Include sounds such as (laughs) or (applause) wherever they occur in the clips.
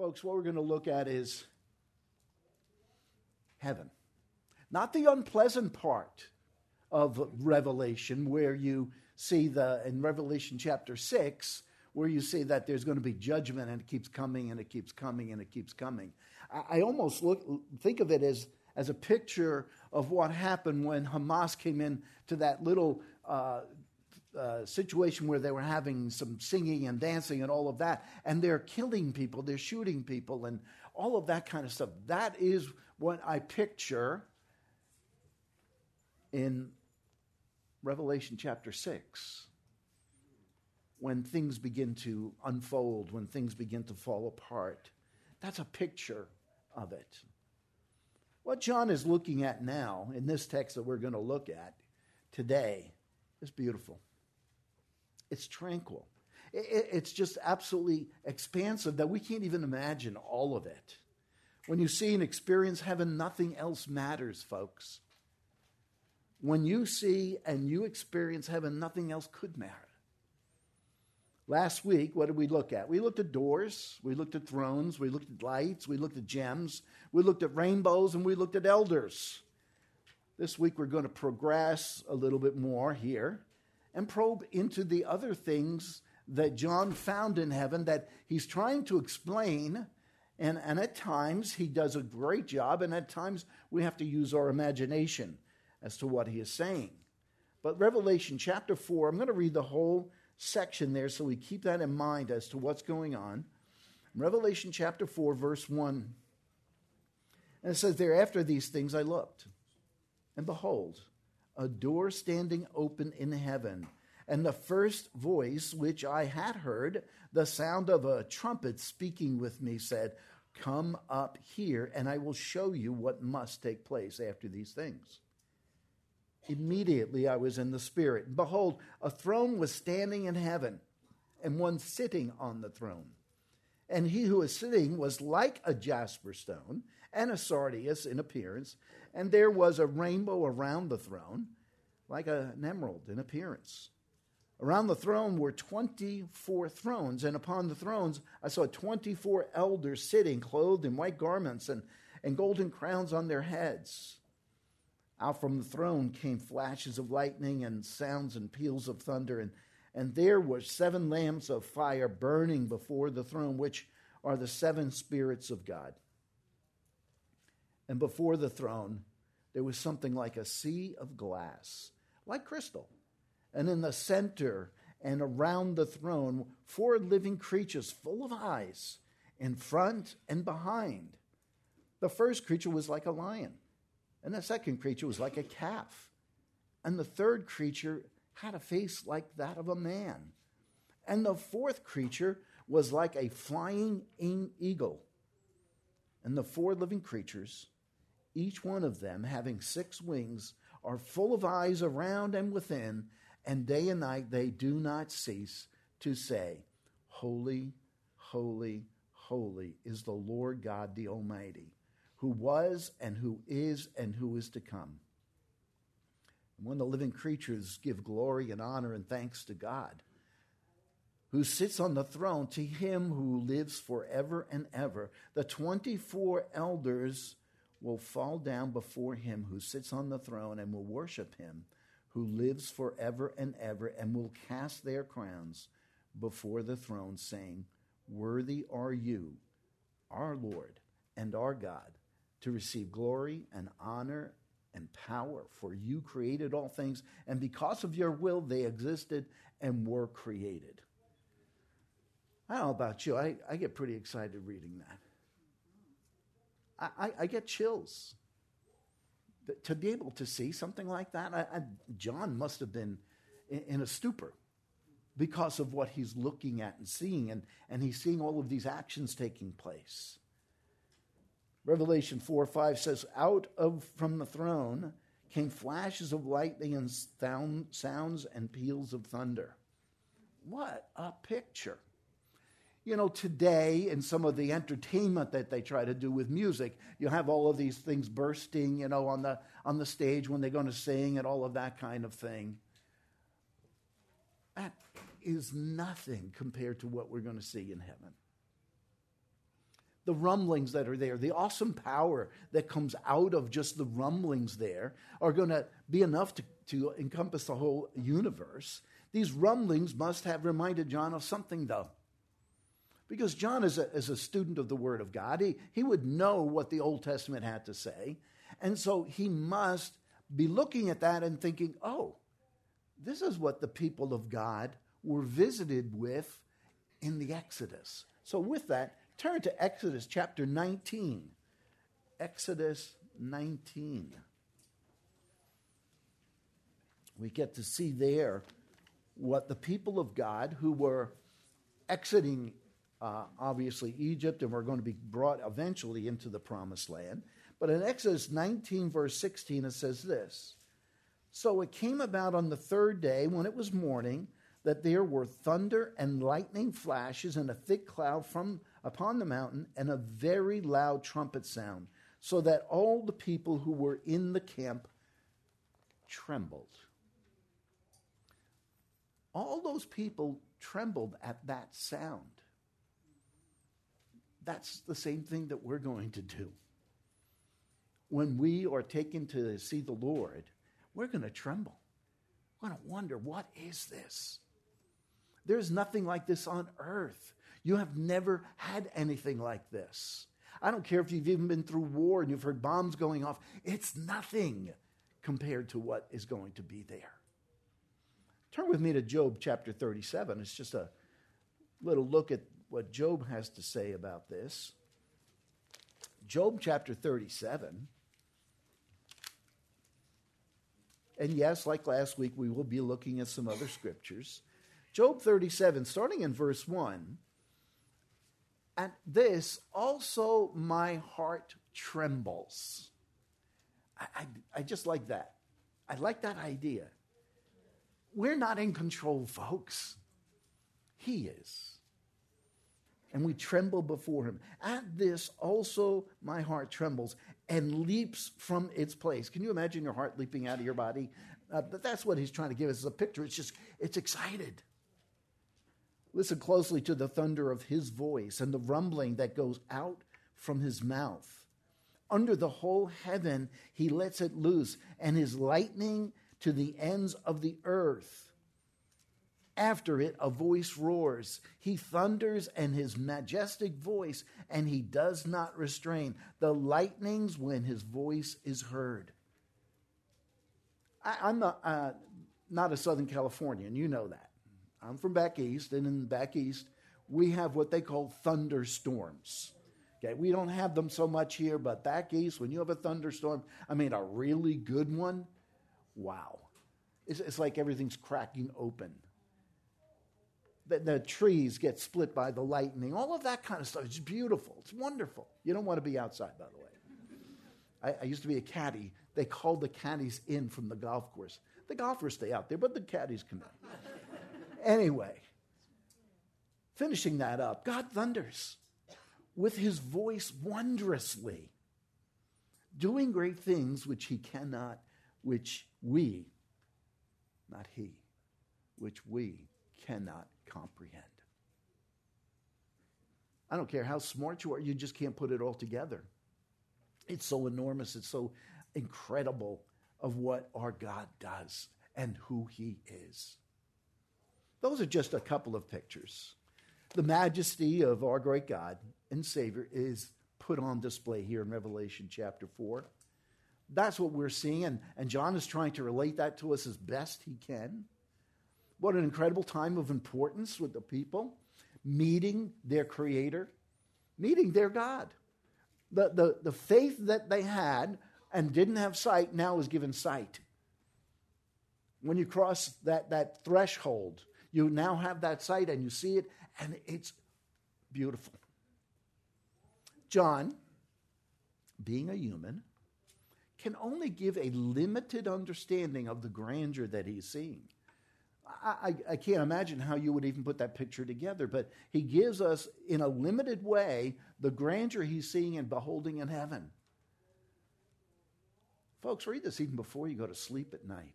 Folks, what we're going to look at is heaven. Not the unpleasant part of Revelation, where you see the, in Revelation chapter 6, where you see that there's going to be judgment and it keeps coming and it keeps coming and it keeps coming. I, I almost look, think of it as, as a picture of what happened when Hamas came in to that little uh, uh, situation where they were having some singing and dancing and all of that, and they're killing people, they're shooting people, and all of that kind of stuff. That is what I picture in Revelation chapter 6 when things begin to unfold, when things begin to fall apart. That's a picture of it. What John is looking at now in this text that we're going to look at today is beautiful. It's tranquil. It's just absolutely expansive that we can't even imagine all of it. When you see and experience heaven, nothing else matters, folks. When you see and you experience heaven, nothing else could matter. Last week, what did we look at? We looked at doors, we looked at thrones, we looked at lights, we looked at gems, we looked at rainbows, and we looked at elders. This week, we're going to progress a little bit more here and probe into the other things that John found in heaven that he's trying to explain. And, and at times he does a great job, and at times we have to use our imagination as to what he is saying. But Revelation chapter 4, I'm going to read the whole section there so we keep that in mind as to what's going on. Revelation chapter 4, verse 1. And it says, There after these things I looked, and behold, a door standing open in heaven. And the first voice which I had heard, the sound of a trumpet speaking with me, said, Come up here, and I will show you what must take place after these things. Immediately I was in the Spirit. And behold, a throne was standing in heaven, and one sitting on the throne. And he who was sitting was like a jasper stone and a sardius in appearance, and there was a rainbow around the throne, like an emerald in appearance. Around the throne were 24 thrones, and upon the thrones I saw 24 elders sitting, clothed in white garments and, and golden crowns on their heads. Out from the throne came flashes of lightning and sounds and peals of thunder, and, and there were seven lamps of fire burning before the throne, which are the seven spirits of God. And before the throne, there was something like a sea of glass, like crystal. And in the center and around the throne, four living creatures full of eyes in front and behind. The first creature was like a lion, and the second creature was like a calf, and the third creature had a face like that of a man, and the fourth creature was like a flying eagle. And the four living creatures each one of them having six wings, are full of eyes around and within, and day and night they do not cease to say, Holy, holy, holy is the Lord God the Almighty, who was and who is and who is to come. And when the living creatures give glory and honor and thanks to God, who sits on the throne, to him who lives forever and ever, the 24 elders will fall down before him who sits on the throne and will worship him who lives forever and ever and will cast their crowns before the throne, saying, Worthy are you, our Lord and our God, to receive glory and honor and power, for you created all things, and because of your will they existed and were created. I don't know about you, I, I get pretty excited reading that. I, I get chills. To be able to see something like that, I, I, John must have been in, in, a stupor because of what he's looking at and seeing, and, and he's seeing all of these actions taking place. Revelation 4 5 says, Out of from the throne came flashes of lightning and sound, sounds and peals of thunder. What a picture you know, today in some of the entertainment that they try to do with music, you have all of these things bursting, you know, on the, on the stage when they're going to sing and all of that kind of thing. That is nothing compared to what we're going to see in heaven. the rumblings that are there, the awesome power that comes out of just the rumblings there are going to be enough to, to encompass the whole universe. These rumblings must have reminded John of something, though. Because John is a, is a student of the Word of God. He, he would know what the Old Testament had to say. And so he must be looking at that and thinking, oh, this is what the people of God were visited with in the Exodus. So, with that, turn to Exodus chapter 19. Exodus 19. We get to see there what the people of God who were exiting, uh, obviously, Egypt and we're going to be brought eventually into the promised land. But in Exodus 19, verse 16, it says this So it came about on the third day, when it was morning, that there were thunder and lightning flashes and a thick cloud from upon the mountain and a very loud trumpet sound, so that all the people who were in the camp trembled. All those people trembled at that sound. That's the same thing that we're going to do. When we are taken to see the Lord, we're going to tremble. We're going to wonder, what is this? There's nothing like this on earth. You have never had anything like this. I don't care if you've even been through war and you've heard bombs going off, it's nothing compared to what is going to be there. Turn with me to Job chapter 37. It's just a little look at what Job has to say about this. Job chapter 37. And yes, like last week, we will be looking at some other scriptures. Job 37, starting in verse 1. At this also my heart trembles. I, I, I just like that. I like that idea. We're not in control, folks. He is. And we tremble before him. At this also my heart trembles and leaps from its place. Can you imagine your heart leaping out of your body? Uh, but that's what he's trying to give us a picture. It's just, it's excited. Listen closely to the thunder of his voice and the rumbling that goes out from his mouth. Under the whole heaven, he lets it loose, and his lightning to the ends of the earth. After it, a voice roars. He thunders and his majestic voice, and he does not restrain the lightnings when his voice is heard. I, am not, uh, not a Southern Californian, you know that. I'm from back east, and in back east, we have what they call thunderstorms. Okay, we don't have them so much here, but back east, when you have a thunderstorm, I mean a really good one, wow. It's, it's like everything's cracking open. The, the trees get split by the lightning, all of that kind of stuff. It's beautiful, it's wonderful. You don't want to be outside, by the way. I, I used to be a caddy. They called the caddies in from the golf course. The golfers stay out there, but the caddies come in. Anyway, finishing that up, God thunders with his voice wondrously, doing great things which he cannot, which we, not he, which we cannot comprehend. I don't care how smart you are, you just can't put it all together. It's so enormous, it's so incredible of what our God does and who he is. Those are just a couple of pictures. The majesty of our great God and Savior is put on display here in Revelation chapter 4. That's what we're seeing, and, and John is trying to relate that to us as best he can. What an incredible time of importance with the people, meeting their Creator, meeting their God. The, the, the faith that they had and didn't have sight now is given sight. When you cross that, that threshold you now have that sight and you see it, and it's beautiful. John, being a human, can only give a limited understanding of the grandeur that he's seeing. I, I, can't imagine how you would even put that picture together, but he gives us, in a limited way, the grandeur he's seeing and beholding in heaven. Folks, read this even before you go to sleep at night.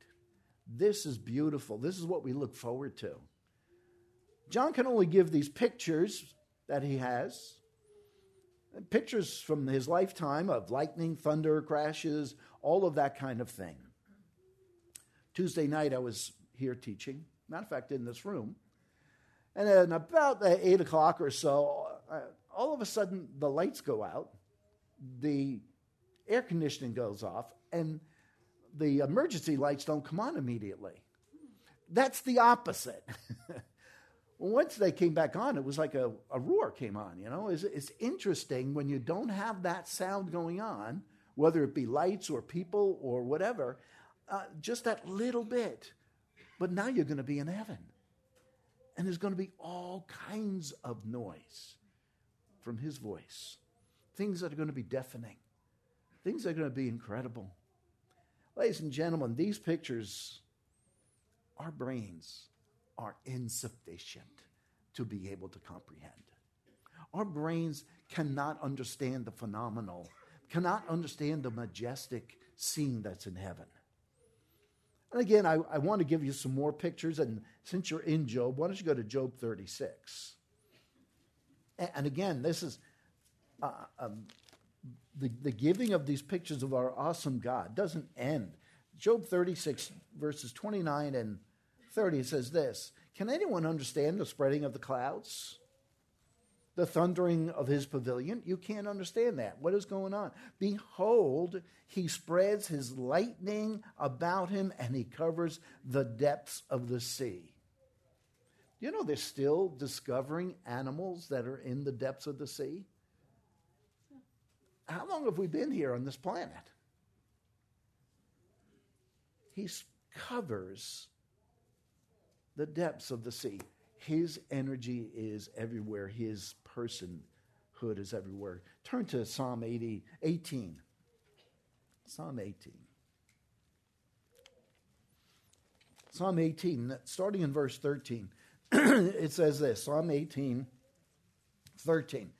This is beautiful. This is what we look forward to. John can only give these pictures that he has. Pictures from his lifetime of lightning, thunder, crashes, all of that kind of thing. Tuesday night, I was here teaching, matter of fact, in this room. And then about 8 o'clock or so, uh, all of a sudden the lights go out, the air conditioning goes off, and the emergency lights don't come on immediately. That's the opposite. (laughs) once they came back on, it was like a, a roar came on, you know. It's, it's interesting when you don't have that sound going on, whether it be lights or people or whatever, uh, just that little bit. But now you're going to be in heaven. And there's going to be all kinds of noise from his voice, things that are going to be deafening, things that are going to be incredible. Ladies and gentlemen, these pictures, our brains are insufficient to be able to comprehend. Our brains cannot understand the phenomenal, cannot understand the majestic scene that's in heaven. And again, I, I, want to give you some more pictures. And since you're in Job, why don't you go to Job 36? And, again, this is uh, um, the, the giving of these pictures of our awesome God doesn't end. Job 36, verses 29 and 30 says this Can anyone understand the spreading of the clouds? The thundering of his pavilion? You can't understand that. What is going on? Behold, he spreads his lightning about him and he covers the depths of the sea. You know, they're still discovering animals that are in the depths of the sea. How long have we been here on this planet? He covers the depths of the sea. His energy is everywhere, his personhood is everywhere. Turn to Psalm 80, 18. Psalm 18. Psalm 18, starting in verse 13, (clears throat) it says this Psalm 18, 13.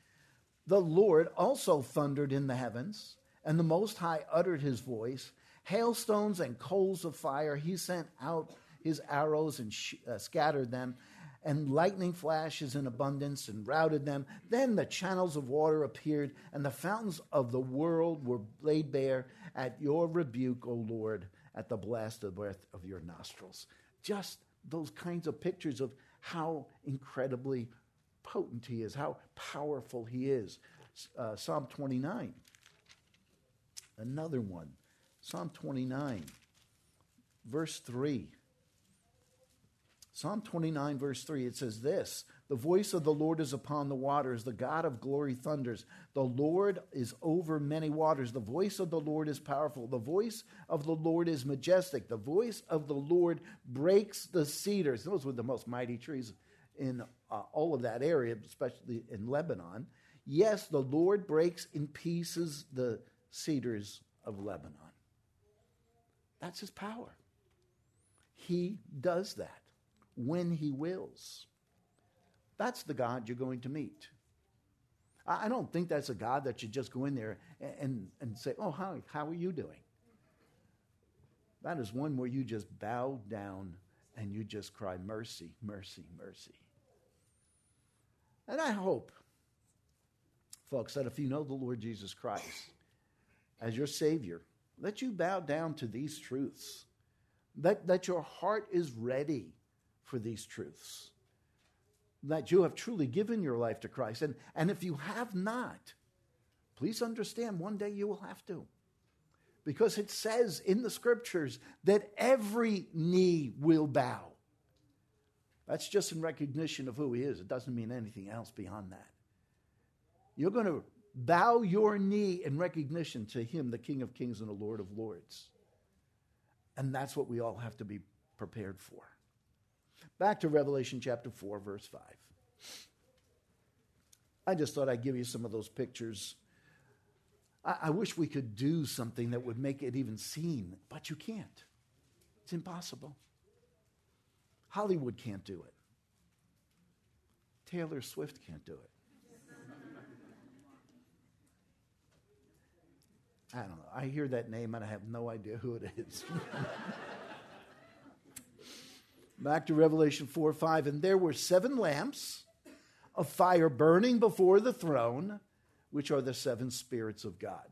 The Lord also thundered in the heavens, and the Most High uttered his voice. Hailstones and coals of fire he sent out his arrows and sh- uh, scattered them, and lightning flashes in abundance and routed them. Then the channels of water appeared, and the fountains of the world were laid bare at your rebuke, O Lord, at the blast of the breath of your nostrils. Just those kinds of pictures of how incredibly potent he is, how powerful he is. Uh, Psalm 29, another one. Psalm 29, verse 3. Psalm 29, verse 3, it says this The voice of the Lord is upon the waters, the God of glory thunders. The Lord is over many waters. The voice of the Lord is powerful. The voice of the Lord is majestic. The voice of the Lord breaks the cedars. Those were the most mighty trees in uh, all of that area, especially in Lebanon. Yes, the Lord breaks in pieces the cedars of Lebanon. That's his power. He does that when he wills. That's the God you're going to meet. I don't think that's a God that you just go in there and, and say, Oh, how, how are you doing? That is one where you just bow down and you just cry, Mercy, mercy, mercy. And I hope, folks, that if you know the Lord Jesus Christ as your Savior, that you bow down to these truths, that, that your heart is ready for these truths. That you have truly given your life to Christ. And, and if you have not, please understand one day you will have to. Because it says in the scriptures that every knee will bow. That's just in recognition of who he is. It doesn't mean anything else beyond that. You're going to bow your knee in recognition to him, the King of Kings and the Lord of Lords. And that's what we all have to be prepared for. Back to Revelation chapter 4, verse 5. I just thought I'd give you some of those pictures. I, I wish we could do something that would make it even seen, but you can't. It's impossible. Hollywood can't do it. Taylor Swift can't do it. I don't know. I hear that name and I have no idea who it is. (laughs) Back to Revelation 4 5. And there were seven lamps of fire burning before the throne, which are the seven spirits of God.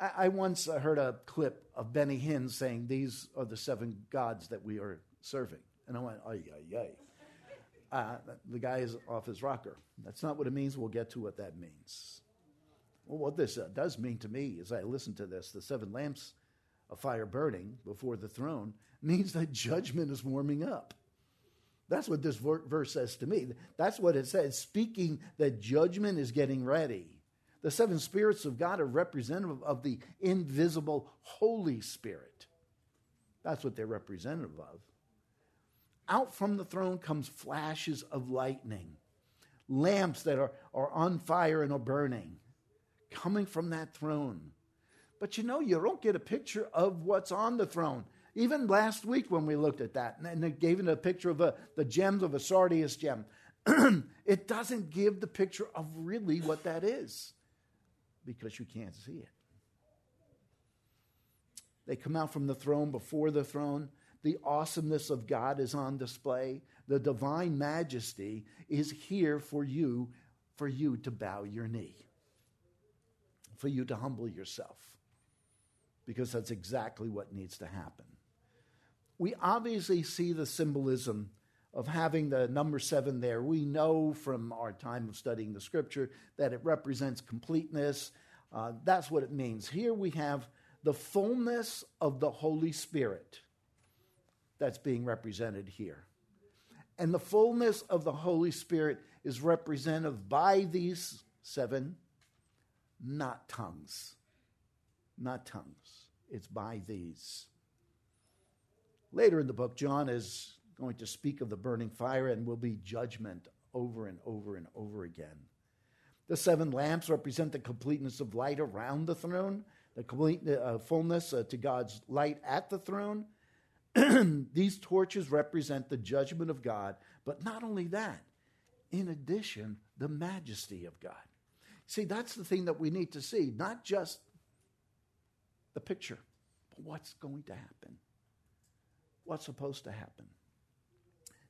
I, I once heard a clip of Benny Hinn saying, These are the seven gods that we are serving. And I went, ay, ay, ay. Uh, the guy is off his rocker. That's not what it means. We'll get to what that means. Well, what this uh, does mean to me as I listen to this, the seven lamps of fire burning before the throne, means that judgment is warming up. That's what this verse says to me. That's what it says, speaking that judgment is getting ready. The seven spirits of God are representative of the invisible Holy Spirit. That's what they're representative of. Out from the throne comes flashes of lightning, lamps that are, are on fire and are burning, coming from that throne. But you know, you don't get a picture of what's on the throne. Even last week when we looked at that, and it gave it a picture of a, the gems of a sardius gem, (clears throat) it doesn't give the picture of really what that is because you can't see it. They come out from the throne before the throne. The awesomeness of God is on display. The divine majesty is here for you, for you to bow your knee, for you to humble yourself, because that's exactly what needs to happen. We obviously see the symbolism of having the number seven there. We know from our time of studying the scripture that it represents completeness. Uh, that's what it means. Here we have the fullness of the Holy Spirit that's being represented here. And the fullness of the Holy Spirit is represented by these seven, not tongues. Not tongues. It's by these. Later in the book, John is going to speak of the burning fire and will be judgment over and over and over again. The seven lamps represent the completeness of light around the throne, the complete uh, fullness uh, to God's light at the throne, (clears throat) These torches represent the judgment of God, but not only that, in addition, the majesty of God. See, that's the thing that we need to see, not just the picture, but what's going to happen. What's supposed to happen.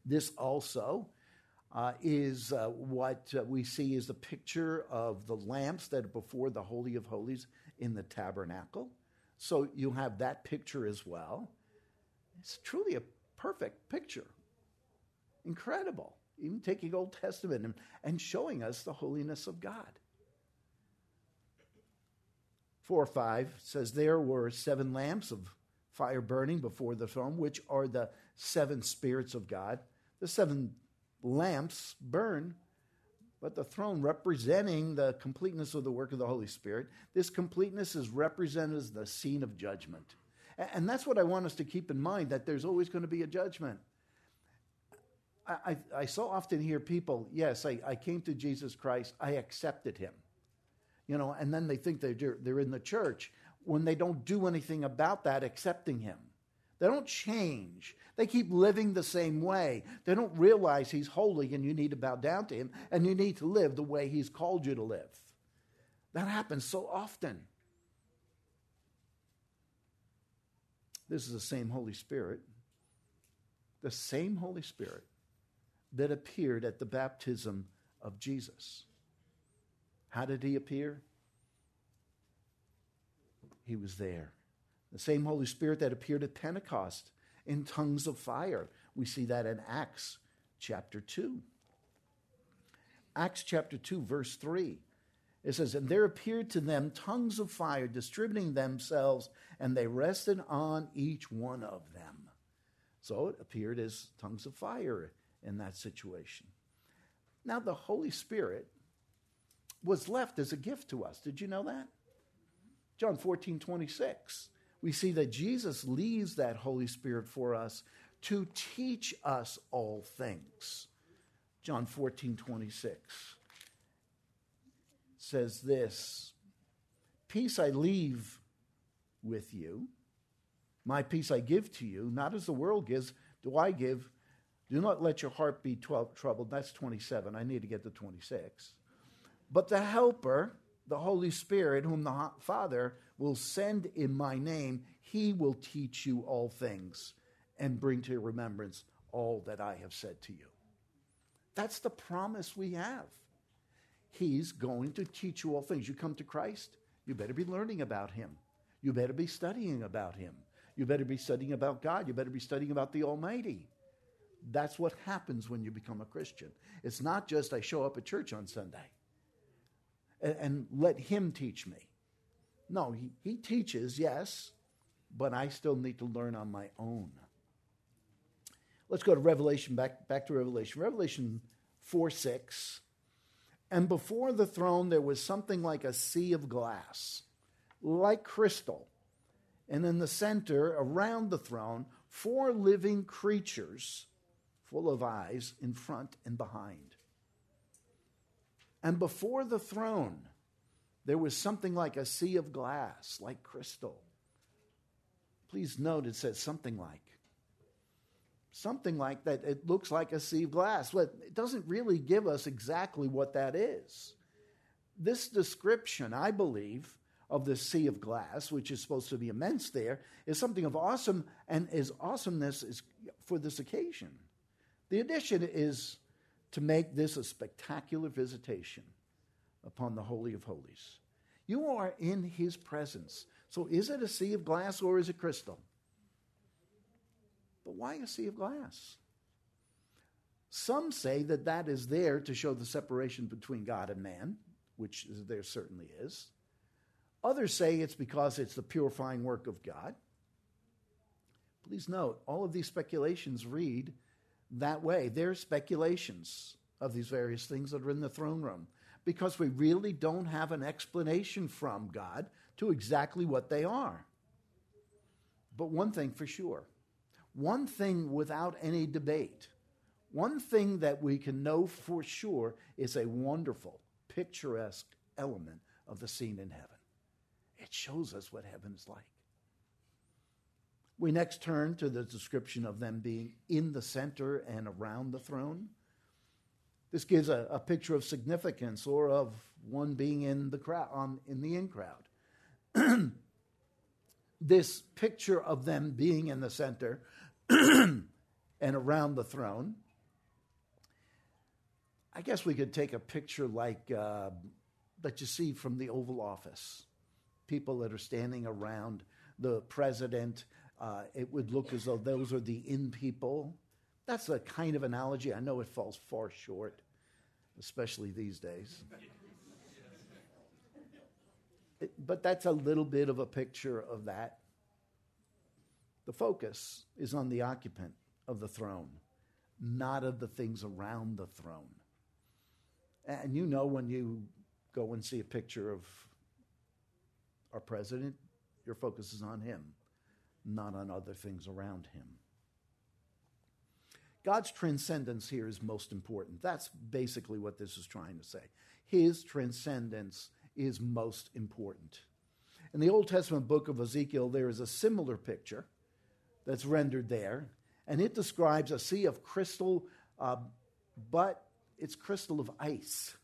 This also uh, is uh, what uh, we see is the picture of the lamps that are before the Holy of Holies in the tabernacle. So you have that picture as well. It's truly a perfect picture. Incredible. Even taking Old Testament and, and showing us the holiness of God. 4 or 5 says, There were seven lamps of fire burning before the throne, which are the seven spirits of God. The seven lamps burn, but the throne representing the completeness of the work of the Holy Spirit. This completeness is represented as the scene of judgment. And that's what I want us to keep in mind that there's always going to be a judgment. I, I, I so often hear people, yes, I, I came to Jesus Christ, I accepted him. You know, and then they think they're, they're in the church when they don't do anything about that, accepting him. They don't change. They keep living the same way. They don't realize he's holy and you need to bow down to him and you need to live the way he's called you to live. That happens so often. This is the same Holy Spirit, the same Holy Spirit that appeared at the baptism of Jesus. How did he appear? He was there. The same Holy Spirit that appeared at Pentecost in tongues of fire. We see that in Acts chapter 2. Acts chapter 2, verse 3. It says, And there appeared to them tongues of fire distributing themselves, and they rested on each one of them. So it appeared as tongues of fire in that situation. Now, the Holy Spirit was left as a gift to us. Did you know that? John 14, 26. We see that Jesus leaves that Holy Spirit for us to teach us all things. John 14, 26 says this Peace I leave with you, my peace I give to you, not as the world gives, do I give. Do not let your heart be troubled. That's 27. I need to get to 26. But the Helper, the Holy Spirit, whom the Father will send in my name, he will teach you all things and bring to your remembrance all that I have said to you. That's the promise we have. He's going to teach you all things. You come to Christ, you better be learning about Him. You better be studying about Him. You better be studying about God. You better be studying about the Almighty. That's what happens when you become a Christian. It's not just I show up at church on Sunday and, and let Him teach me. No, he, he teaches, yes, but I still need to learn on my own. Let's go to Revelation, back, back to Revelation. Revelation 4 6. And before the throne there was something like a sea of glass, like crystal. And in the center, around the throne, four living creatures full of eyes in front and behind. And before the throne, there was something like a sea of glass, like crystal. Please note it says something like. Something like that. It looks like a sea of glass. It doesn't really give us exactly what that is. This description, I believe, of the sea of glass, which is supposed to be immense there, is something of awesome, and is awesomeness is for this occasion. The addition is to make this a spectacular visitation upon the Holy of Holies. You are in His presence. So is it a sea of glass or is it crystal? But why a sea of glass? Some say that that is there to show the separation between God and man, which there certainly is. Others say it's because it's the purifying work of God. Please note, all of these speculations read that way. They're speculations of these various things that are in the throne room because we really don't have an explanation from God to exactly what they are. But one thing for sure, one thing without any debate, one thing that we can know for sure is a wonderful, picturesque element of the scene in heaven. It shows us what heaven is like. We next turn to the description of them being in the center and around the throne. This gives a, a picture of significance or of one being in the crowd, um, in the in crowd. (clears throat) this picture of them being in the center (clears throat) and around the throne. I guess we could take a picture like uh, that you see from the Oval Office. People that are standing around the president. Uh, it would look as though those are the in people. That's a kind of analogy. I know it falls far short especially these days. It, but that's a little bit of a picture of that. The focus is on the occupant of the throne, not of the things around the throne. And you know when you go and see a picture of our president, your focus is on him, not on other things around him. God's transcendence here is most important. That's basically what this is trying to say. His transcendence is most important. In the Old Testament book of Ezekiel, there is a similar picture that's rendered there, and it describes a sea of crystal, uh, but it's crystal of ice,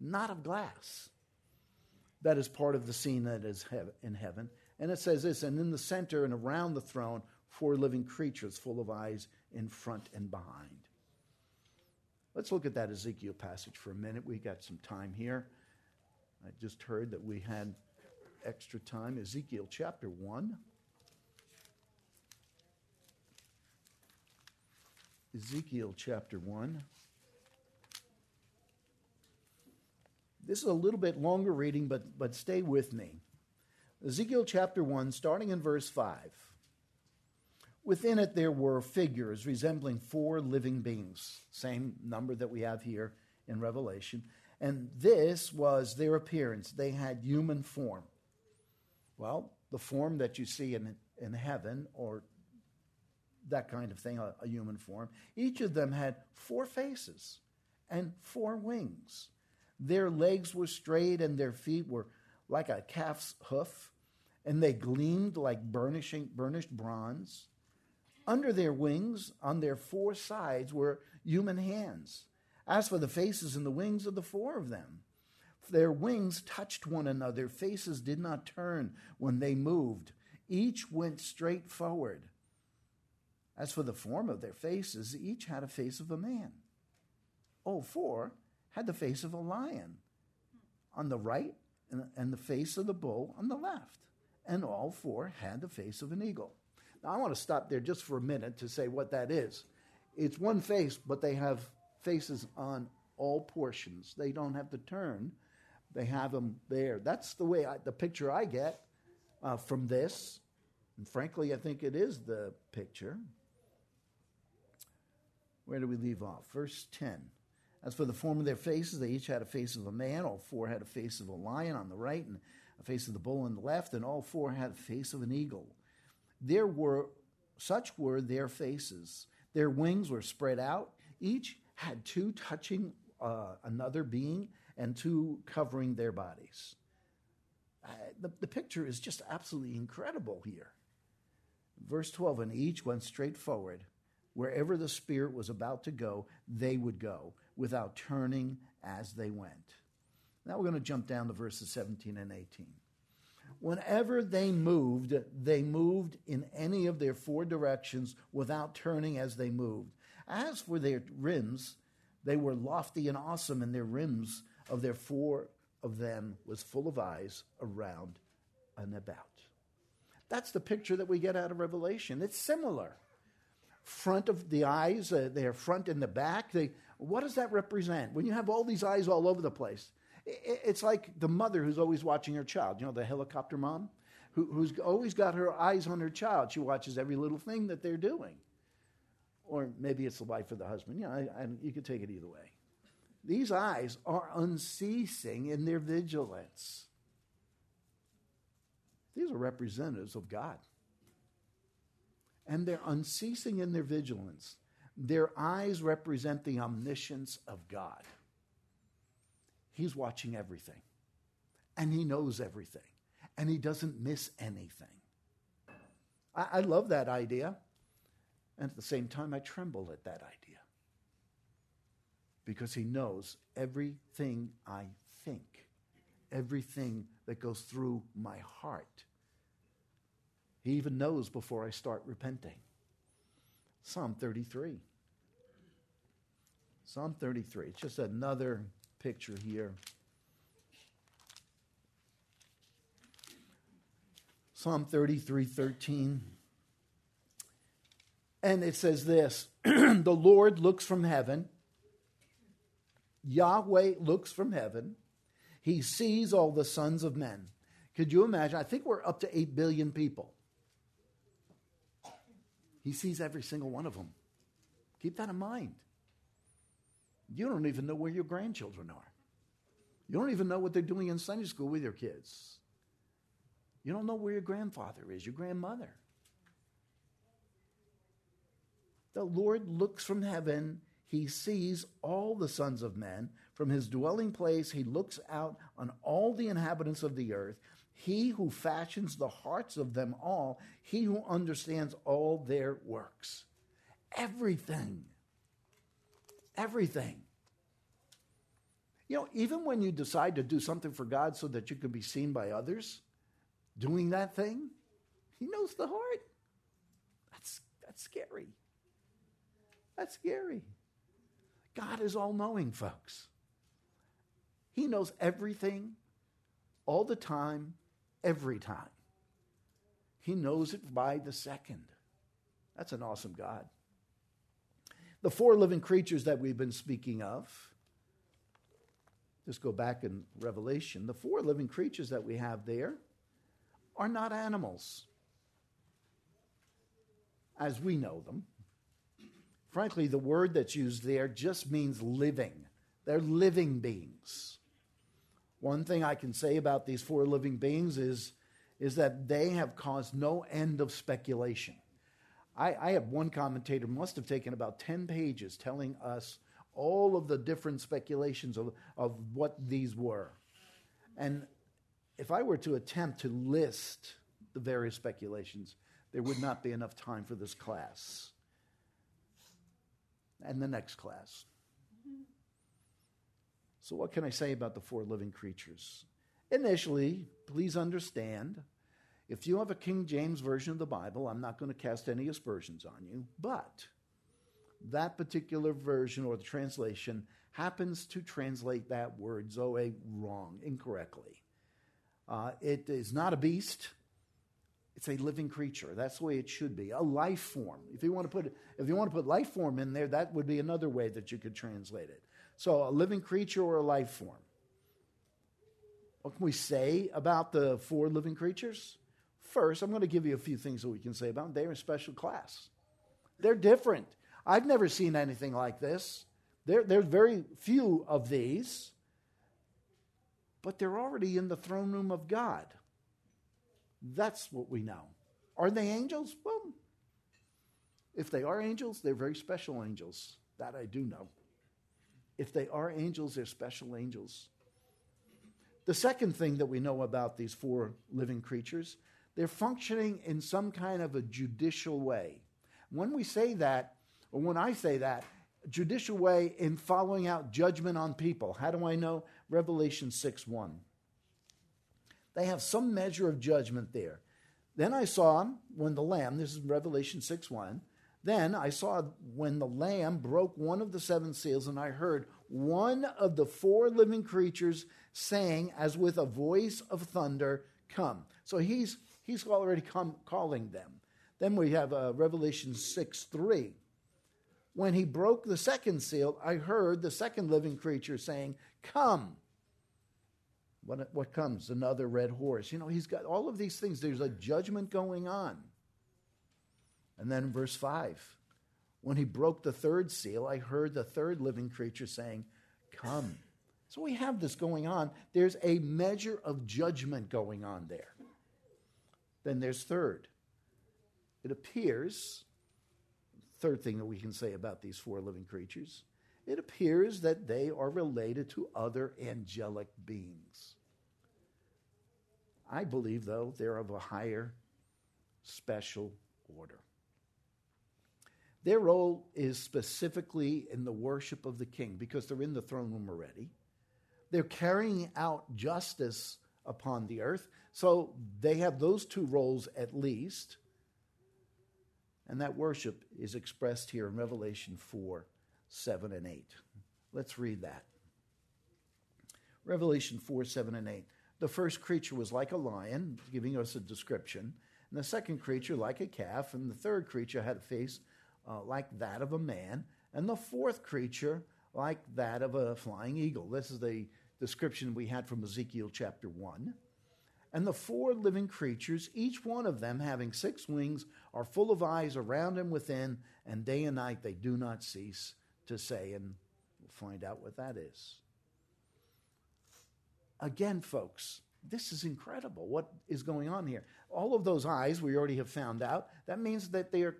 not of glass. That is part of the scene that is in heaven. And it says this, and in the center and around the throne, four living creatures full of eyes in front and behind. Let's look at that Ezekiel passage for a minute. We got some time here. I just heard that we had extra time. Ezekiel chapter 1. Ezekiel chapter 1. This is a little bit longer reading, but, but stay with me. Ezekiel chapter 1, starting in verse 5. Within it, there were figures resembling four living beings, same number that we have here in Revelation. And this was their appearance. They had human form. Well, the form that you see in, in heaven, or that kind of thing, a, a human form, each of them had four faces and four wings. Their legs were straight and their feet were like a calf's hoof, and they gleamed like burnishing, burnished bronze. Under their wings, on their four sides, were human hands. As for the faces and the wings of the four of them, their wings touched one another. Their faces did not turn when they moved. Each went straight forward. As for the form of their faces, each had a face of a man. All four had the face of a lion. on the right and, and the face of the bull on the left. And all four had the face of an eagle. Now, I want to stop there just for a minute to say what that is. It's one face, but they have faces on all portions. They don't have to turn, they have them there. That's the way I, the picture I get uh, from this. And frankly, I think it is the picture. Where do we leave off? Verse 10. As for the form of their faces, they each had a face of a man. All four had a face of a lion on the right and a face of the bull on the left, and all four had a face of an eagle. There were such were their faces. Their wings were spread out. Each had two touching uh, another being and two covering their bodies. Uh, the, the picture is just absolutely incredible here. Verse 12, and each went straight forward. Wherever the Spirit was about to go, they would go without turning as they went. Now we're going to jump down to verses 17 and 18. Whenever they moved, they moved in any of their four directions without turning as they moved. As for their rims, they were lofty and awesome, and their rims of their four of them was full of eyes around and about. That's the picture that we get out of Revelation. It's similar. Front of the eyes, uh, they're front and the back. They, what does that represent? When you have all these eyes all over the place, it's like the mother who's always watching her child. You know, the helicopter mom who, who's always got her eyes on her child. She watches every little thing that they're doing. Or maybe it's the wife or the husband. You know, I, you could take it either way. These eyes are unceasing in their vigilance. These are representatives of God. And they're unceasing in their vigilance. Their eyes represent the omniscience of God. He's watching everything, and He knows everything, and He doesn't miss anything. I, I love that idea, and at the same time, I tremble at that idea because He knows everything I think, everything that goes through my heart. He even knows before I start repenting. Psalm 33. Psalm 33. It's just another picture here. Psalm 33 13. And it says this (clears throat) The Lord looks from heaven, Yahweh looks from heaven, He sees all the sons of men. Could you imagine? I think we're up to 8 billion people. He sees every single one of them. Keep that in mind. You don't even know where your grandchildren are. You don't even know what they're doing in Sunday school with your kids. You don't know where your grandfather is, your grandmother. The Lord looks from heaven. He sees all the sons of men. From his dwelling place, he looks out on all the inhabitants of the earth. He who fashions the hearts of them all, he who understands all their works. Everything everything. You know, even when you decide to do something for God so that you can be seen by others doing that thing, He knows the heart. That's, that's scary. That's scary. God is all knowing, folks. He knows everything, all the time, every time. He knows it by the second. That's an awesome God. The four living creatures that we've been speaking of, just go back in Revelation, the four living creatures that we have there are not animals as we know them. Frankly, the word that's used there just means living. They're living beings. One thing I can say about these four living beings is, is that they have caused no end of speculation. I, I have one commentator must have taken about 10 pages telling us all of the different speculations of, of what these were. And if I were to attempt to list the various speculations, there would not be enough time for this class and the next class. So, what can I say about the four living creatures? Initially, please understand if you have a King James version of the Bible, I'm not going to cast any aspersions on you, but that particular version or the translation happens to translate that word Zoe wrong, incorrectly. Uh, it is not a beast. It's a living creature. That's the way it should be. A life form. If you want to put if you want to put life form in there, that would be another way that you could translate it. So a living creature or a life form. What can we say about the four living creatures? First, I'm going to give you a few things that we can say about them. They're a special class. They're different. I've never seen anything like this. There, there's very few of these, but they're already in the throne room of God. That's what we know. Are they angels? Well, if they are angels, they're very special angels. That I do know. If they are angels, they're special angels. The second thing that we know about these four living creatures, they're functioning in some kind of a judicial way. When we say that, or when I say that, judicial way in following out judgment on people. How do I know? Revelation 6 1. They have some measure of judgment there. Then I saw when the Lamb, this is Revelation 6 1, then I saw when the Lamb broke one of the seven seals, and I heard one of the four living creatures saying, as with a voice of thunder, Come. So he's, he's already come, calling them. Then we have uh, Revelation 6 3. When he broke the second seal, I heard the second living creature saying, Come. What, what comes? Another red horse. You know, he's got all of these things. There's a judgment going on. And then verse 5 when he broke the third seal, I heard the third living creature saying, Come. So we have this going on. There's a measure of judgment going on there. Then there's third. It appears third thing that we can say about these four living creatures it appears that they are related to other angelic beings. I believe, though, they're of a higher special order. Their role is specifically in the worship of the king because they're in the throne room already. They're carrying out justice upon the earth. So they have those two roles at least. And that worship is expressed here in Revelation 4 7 and 8. Let's read that. Revelation 4 7 and 8. The first creature was like a lion, giving us a description, and the second creature like a calf, and the third creature had a face uh, like that of a man, and the fourth creature like that of a flying eagle. This is the description we had from Ezekiel chapter 1. And the four living creatures, each one of them having six wings, are full of eyes around and within, and day and night they do not cease to say, and we'll find out what that is. Again, folks, this is incredible what is going on here. All of those eyes, we already have found out, that means that they are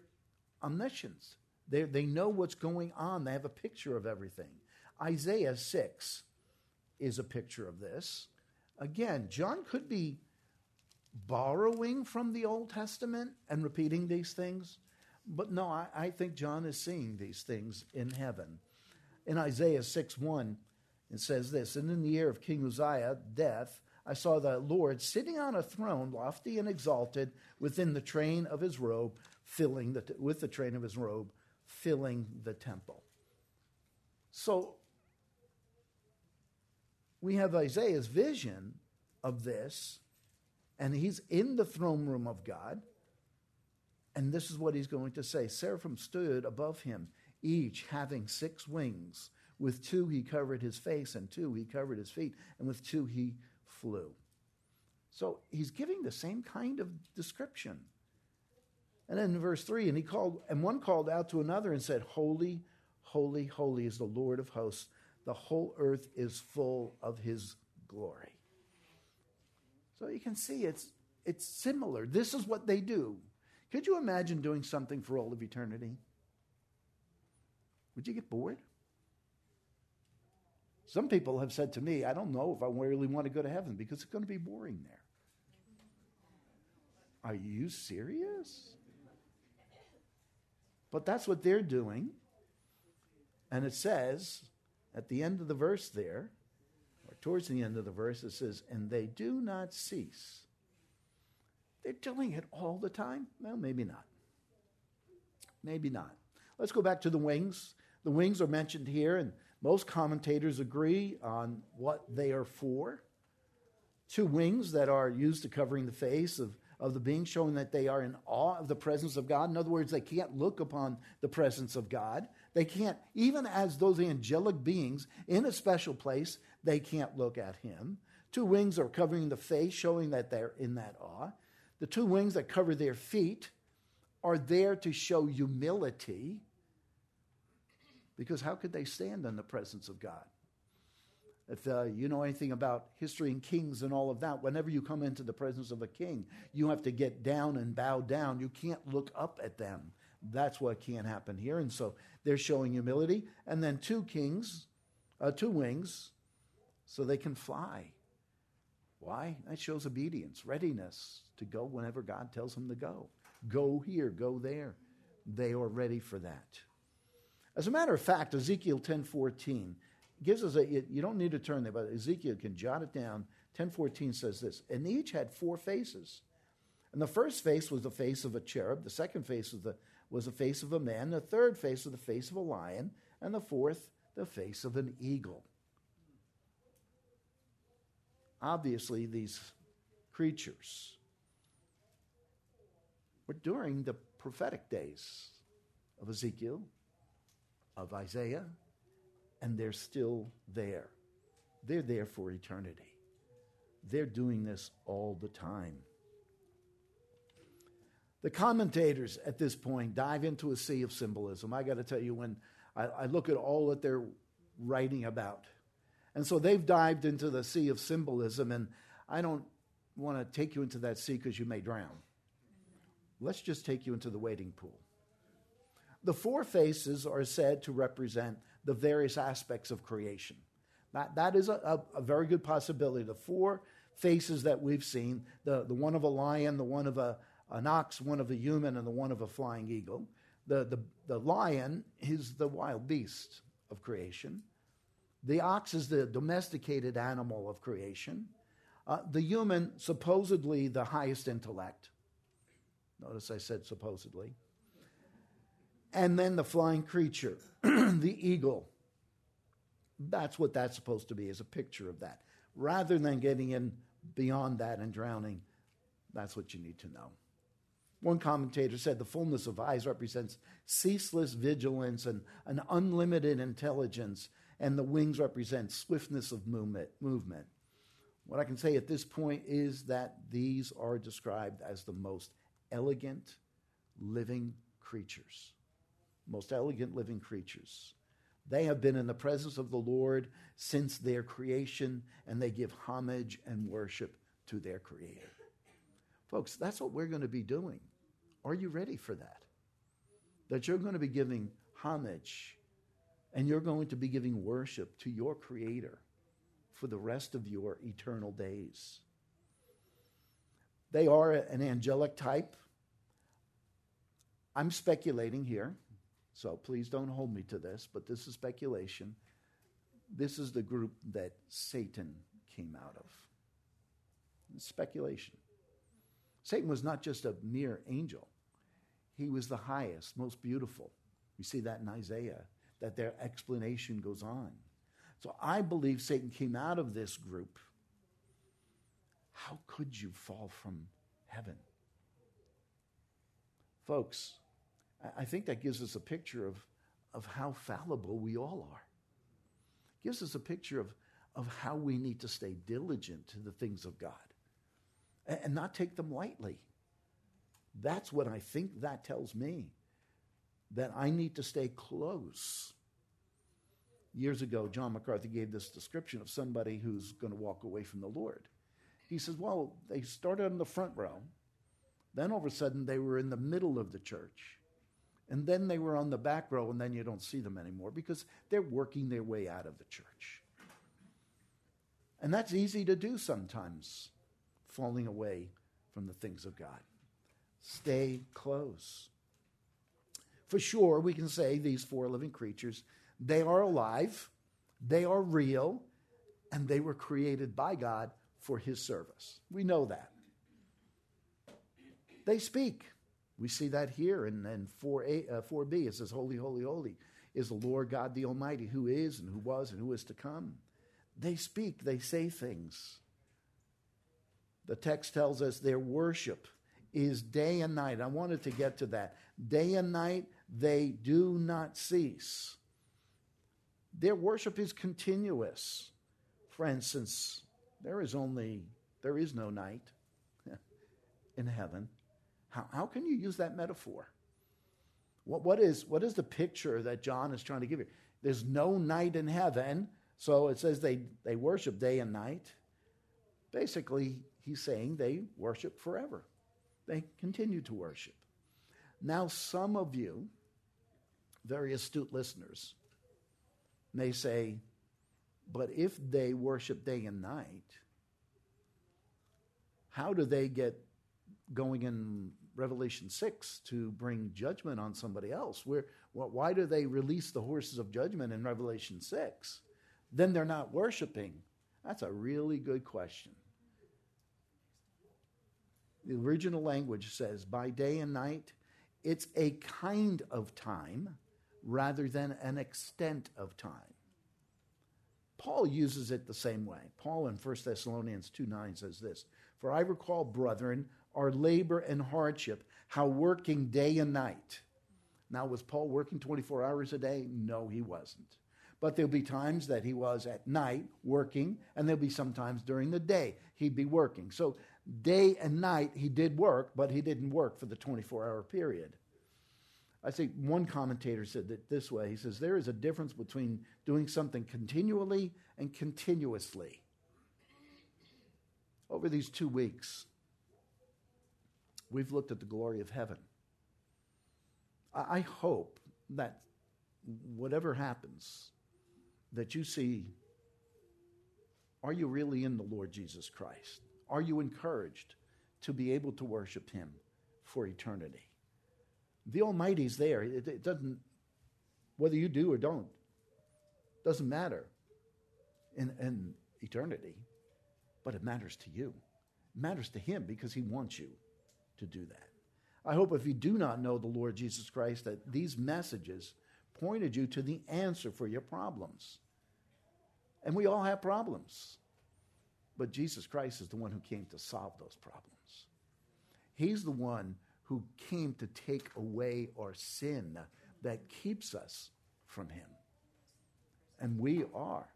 omniscience. They, they know what's going on, they have a picture of everything. Isaiah 6 is a picture of this. Again, John could be borrowing from the Old Testament and repeating these things, but no, I, I think John is seeing these things in heaven. In Isaiah 6 1, it says this And in the year of King Uzziah, death, I saw the Lord sitting on a throne, lofty and exalted, within the train of his robe, filling the, with the train of his robe, filling the temple. So we have Isaiah's vision of this, and he's in the throne room of God. And this is what he's going to say Seraphim stood above him, each having six wings. With two he covered his face, and two he covered his feet, and with two he flew. So he's giving the same kind of description. And then in verse 3, and he called, and one called out to another and said, Holy, holy, holy is the Lord of hosts the whole earth is full of his glory. So you can see it's, it's similar. This is what they do. Could you imagine doing something for all of eternity? Would you get bored? Some people have said to me, I don't know if I really want to go to heaven because it's going to be boring there. Are you serious? But that's what they're doing. And it says, at the end of the verse there, or towards the end of the verse, it says, and they do not cease. They're doing it all the time? Well, maybe not. Maybe not. Let's go back to the wings. The wings are mentioned here, and most commentators agree on what they are for. Two wings that are used to covering the face of, of the being, showing that they are in awe of the presence of God. In other words, they can't look upon the presence of God. They can't, even as those angelic beings in a special place, they can't look at Him. Two wings are covering the face, showing that they're in that awe. The two wings that cover their feet are there to show humility because how could they stand in the presence of God? If uh, you know anything about history and kings and all of that, whenever you come into the presence of a king, you have to get down and bow down. You can't look up at them. That's what can't happen here. And so they're showing humility. And then two kings, uh, two wings, so they can fly. Why? That shows obedience, readiness to go whenever God tells them to go. Go here, go there. They are ready for that. As a matter of fact, Ezekiel 10:14 gives us a you don't need to turn there, but Ezekiel can jot it down. 10:14 says this, and each had four faces. And the first face was the face of a cherub, the second face was the, was the face of a man, the third face was the face of a lion, and the fourth, the face of an eagle. Obviously, these creatures were during the prophetic days of Ezekiel, of Isaiah, and they're still there. They're there for eternity. They're doing this all the time. The commentators at this point dive into a sea of symbolism. I got to tell you, when I, I, look at all that they're writing about, and so they've dived into the sea of symbolism, and I don't want to take you into that sea because you may drown. Let's just take you into the wading pool. The four faces are said to represent the various aspects of creation. That, that is a, a, a very good possibility. The four faces that we've seen the, the one of a lion, the one of a, an ox, one of a human, and the one of a flying eagle. The, the, the lion is the wild beast of creation. The ox is the domesticated animal of creation. Uh, the human, supposedly the highest intellect. Notice I said supposedly. And then the flying creature, (clears throat) the eagle. That's what that's supposed to be, is a picture of that. Rather than getting in beyond that and drowning, that's what you need to know. One commentator said the fullness of eyes represents ceaseless vigilance and an unlimited intelligence, and the wings represent swiftness of movement. movement. What I can say at this point is that these are described as the most elegant living creatures. Most elegant living creatures. They have been in the presence of the Lord since their creation, and they give homage and worship to their Creator. Folks, that's what we're going to be doing. Are you ready for that? That you're going to be giving homage and you're going to be giving worship to your Creator for the rest of your eternal days. They are an angelic type. I'm speculating here, so please don't hold me to this, but this is speculation. This is the group that Satan came out of. It's speculation. Satan was not just a mere angel, he was the highest, most beautiful. We see that in Isaiah, that their explanation goes on. So I believe Satan came out of this group how could you fall from heaven? Folks, I think that gives us a picture of, of how fallible we all are. It gives us a picture of, of how we need to stay diligent to the things of God and, and not take them lightly. That's what I think that tells me that I need to stay close. Years ago, John MacArthur gave this description of somebody who's going to walk away from the Lord. He says, Well, they started in the front row. Then all of a sudden they were in the middle of the church. And then they were on the back row, and then you don't see them anymore because they're working their way out of the church. And that's easy to do sometimes, falling away from the things of God. Stay close. For sure, we can say these four living creatures, they are alive, they are real, and they were created by God for his service. We know that. They speak. We see that here in, in 4A, uh, 4b. It says, Holy, holy, holy is the Lord God the Almighty, who is and who was and who is to come. They speak, they say things. The text tells us their worship is day and night. I wanted to get to that. Day and night, they do not cease. Their worship is continuous. For instance, there is only, there is no night (laughs) in heaven. How, how can you use that metaphor? What, what, is, what is the picture that John is trying to give you? There's no night in heaven, so it says they, they worship day and night. Basically, he's saying they worship forever. They continue to worship. Now, some of you, very astute listeners, may say, but if they worship day and night, how do they get going in Revelation 6 to bring judgment on somebody else? Where, why do they release the horses of judgment in Revelation 6? Then they're not worshiping. That's a really good question. The original language says by day and night, it's a kind of time rather than an extent of time. Paul uses it the same way. Paul in 1 Thessalonians 2 9 says this For I recall, brethren, our labor and hardship, how working day and night. Now, was Paul working 24 hours a day? No, he wasn't. But there'll be times that he was at night working, and there'll be sometimes during the day he'd be working. So, day and night he did work, but he didn't work for the 24 hour period. I think one commentator said it this way. He says, There is a difference between doing something continually and continuously. Over these two weeks, we've looked at the glory of heaven. I hope that whatever happens, that you see are you really in the Lord Jesus Christ? Are you encouraged to be able to worship Him for eternity? The Almighty's there. It, it doesn't, whether you do or don't, doesn't matter in, in eternity, but it matters to you. It matters to Him because He wants you to do that. I hope if you do not know the Lord Jesus Christ, that these messages pointed you to the answer for your problems. And we all have problems. But Jesus Christ is the one who came to solve those problems. He's the one who came to take away our sin that keeps us from Him. And we are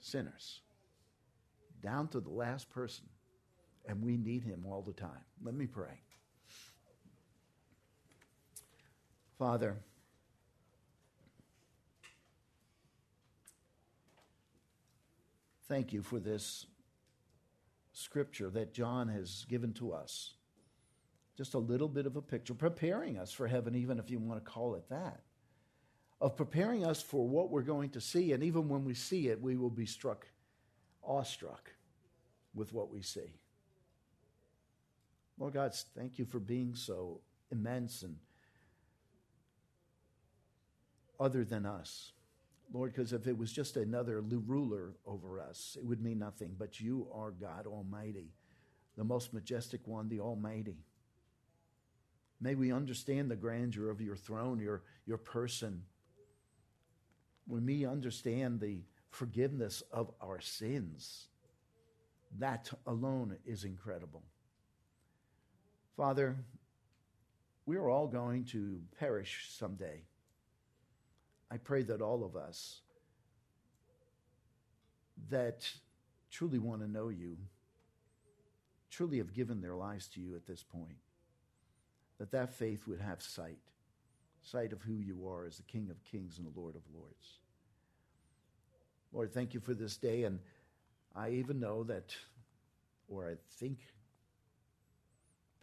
sinners, down to the last person, and we need Him all the time. Let me pray. Father, thank you for this scripture that John has given to us just a little bit of a picture, preparing us for heaven, even if you want to call it that, of preparing us for what we're going to see. And even when we see it, we will be struck, awestruck with what we see. Lord God, thank you for being so immense and other than us. Lord, because if it was just another ruler over us, it would mean nothing. But you are God Almighty, the most majestic one, the Almighty. May we understand the grandeur of your throne, your, your person. When we understand the forgiveness of our sins, that alone is incredible. Father, we are all going to perish someday. I pray that all of us that truly want to know you, truly have given their lives to you at this point, that that faith would have sight, sight of who you are as the King of kings and the Lord of lords. Lord, thank you for this day. And I even know that, or I think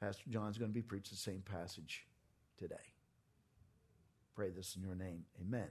Pastor John's going to be preaching the same passage today. Pray this in your name. Amen.